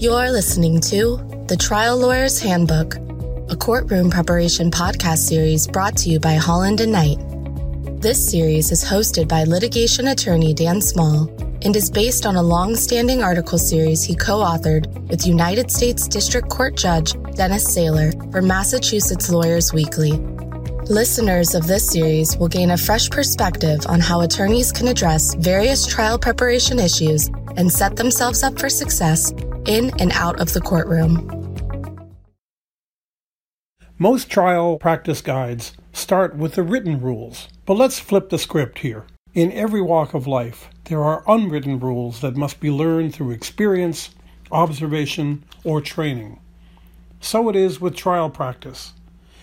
You're listening to The Trial Lawyer's Handbook, a courtroom preparation podcast series brought to you by Holland and Knight. This series is hosted by litigation attorney Dan Small and is based on a long standing article series he co authored with United States District Court Judge Dennis Saylor for Massachusetts Lawyers Weekly. Listeners of this series will gain a fresh perspective on how attorneys can address various trial preparation issues and set themselves up for success in and out of the courtroom. Most trial practice guides start with the written rules, but let's flip the script here. In every walk of life, there are unwritten rules that must be learned through experience, observation, or training. So it is with trial practice.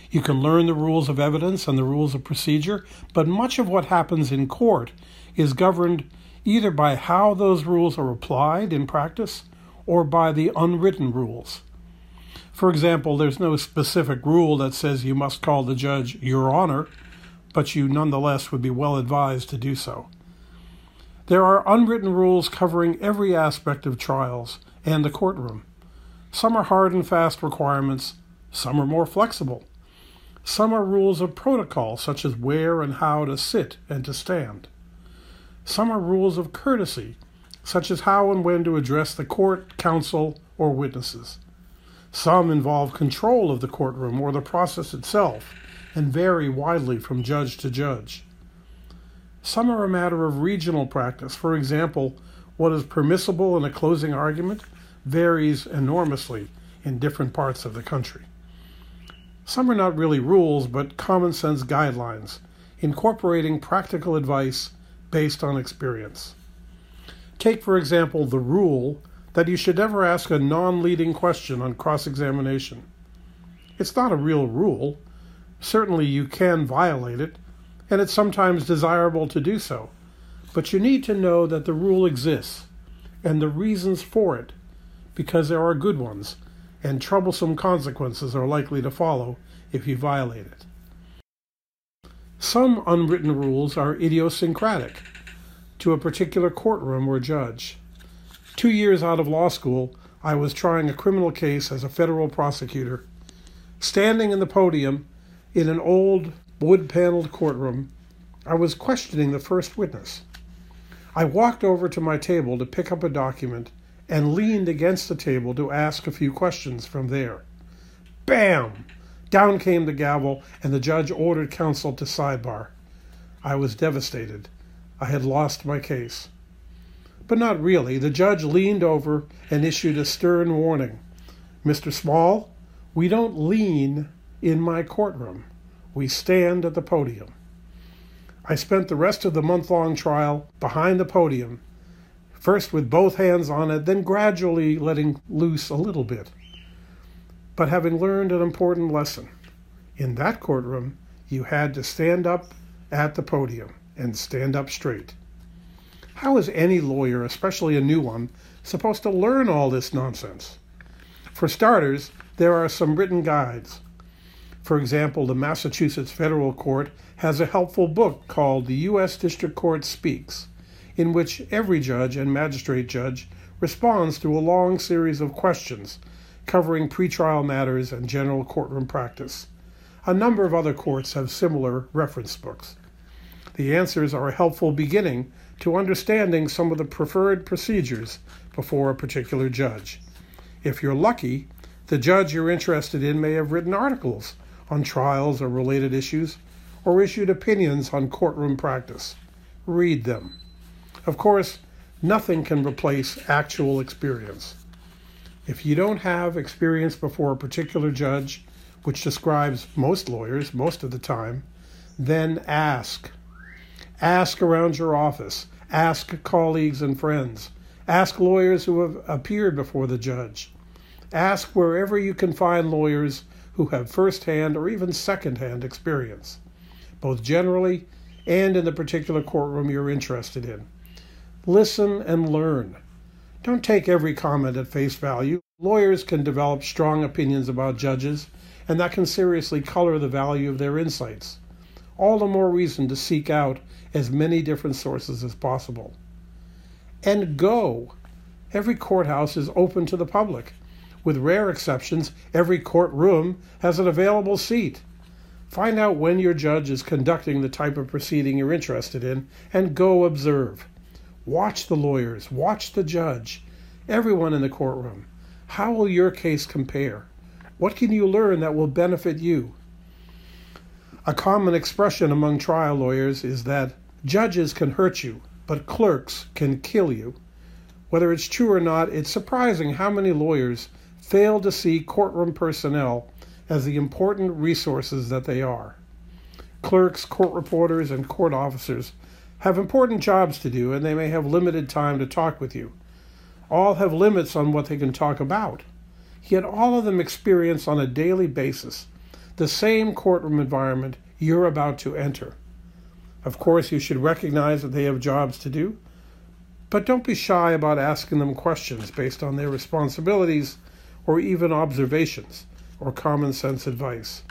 You can learn the rules of evidence and the rules of procedure, but much of what happens in court is governed either by how those rules are applied in practice or by the unwritten rules. For example, there's no specific rule that says you must call the judge Your Honor, but you nonetheless would be well advised to do so. There are unwritten rules covering every aspect of trials and the courtroom. Some are hard and fast requirements, some are more flexible. Some are rules of protocol, such as where and how to sit and to stand. Some are rules of courtesy, such as how and when to address the court, counsel, or witnesses. Some involve control of the courtroom or the process itself and vary widely from judge to judge. Some are a matter of regional practice. For example, what is permissible in a closing argument varies enormously in different parts of the country. Some are not really rules, but common sense guidelines, incorporating practical advice based on experience. Take, for example, the rule that you should never ask a non leading question on cross examination. It's not a real rule. Certainly, you can violate it, and it's sometimes desirable to do so. But you need to know that the rule exists and the reasons for it, because there are good ones, and troublesome consequences are likely to follow if you violate it. Some unwritten rules are idiosyncratic to a particular courtroom or judge. Two years out of law school, I was trying a criminal case as a federal prosecutor. Standing in the podium in an old wood paneled courtroom, I was questioning the first witness. I walked over to my table to pick up a document and leaned against the table to ask a few questions from there. Bam! Down came the gavel, and the judge ordered counsel to sidebar. I was devastated. I had lost my case. But not really. The judge leaned over and issued a stern warning Mr. Small, we don't lean in my courtroom. We stand at the podium. I spent the rest of the month long trial behind the podium, first with both hands on it, then gradually letting loose a little bit. But having learned an important lesson, in that courtroom, you had to stand up at the podium and stand up straight. How is any lawyer, especially a new one, supposed to learn all this nonsense? For starters, there are some written guides. For example, the Massachusetts Federal Court has a helpful book called The U.S. District Court Speaks, in which every judge and magistrate judge responds to a long series of questions covering pretrial matters and general courtroom practice. A number of other courts have similar reference books. The answers are a helpful beginning to understanding some of the preferred procedures before a particular judge. If you're lucky, the judge you're interested in may have written articles on trials or related issues, or issued opinions on courtroom practice. Read them. Of course, nothing can replace actual experience. If you don't have experience before a particular judge, which describes most lawyers most of the time, then ask. Ask around your office. Ask colleagues and friends. Ask lawyers who have appeared before the judge. Ask wherever you can find lawyers who have first hand or even second hand experience, both generally and in the particular courtroom you're interested in. Listen and learn. Don't take every comment at face value. Lawyers can develop strong opinions about judges, and that can seriously color the value of their insights. All the more reason to seek out as many different sources as possible. And go every courthouse is open to the public. With rare exceptions, every courtroom has an available seat. Find out when your judge is conducting the type of proceeding you're interested in and go observe. Watch the lawyers, watch the judge, everyone in the courtroom. How will your case compare? What can you learn that will benefit you? A common expression among trial lawyers is that judges can hurt you, but clerks can kill you. Whether it's true or not, it's surprising how many lawyers fail to see courtroom personnel as the important resources that they are. Clerks, court reporters, and court officers have important jobs to do, and they may have limited time to talk with you. All have limits on what they can talk about. Yet all of them experience on a daily basis the same courtroom environment you're about to enter. Of course, you should recognize that they have jobs to do, but don't be shy about asking them questions based on their responsibilities or even observations or common sense advice.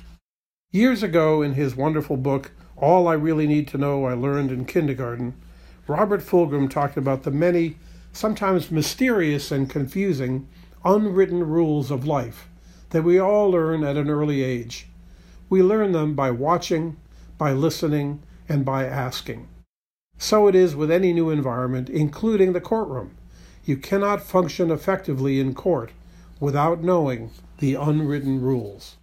Years ago, in his wonderful book, All I Really Need to Know I Learned in Kindergarten, Robert Fulghum talked about the many, sometimes mysterious and confusing, unwritten rules of life that we all learn at an early age. We learn them by watching, by listening, and by asking. So it is with any new environment, including the courtroom. You cannot function effectively in court without knowing the unwritten rules.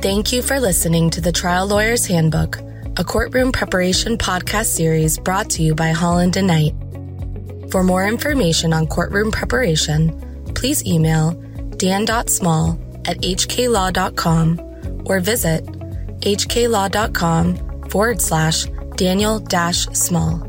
Thank you for listening to the Trial Lawyer's Handbook, a courtroom preparation podcast series brought to you by Holland and Knight. For more information on courtroom preparation, please email dan.small at hklaw.com or visit hklaw.com forward slash Daniel Small.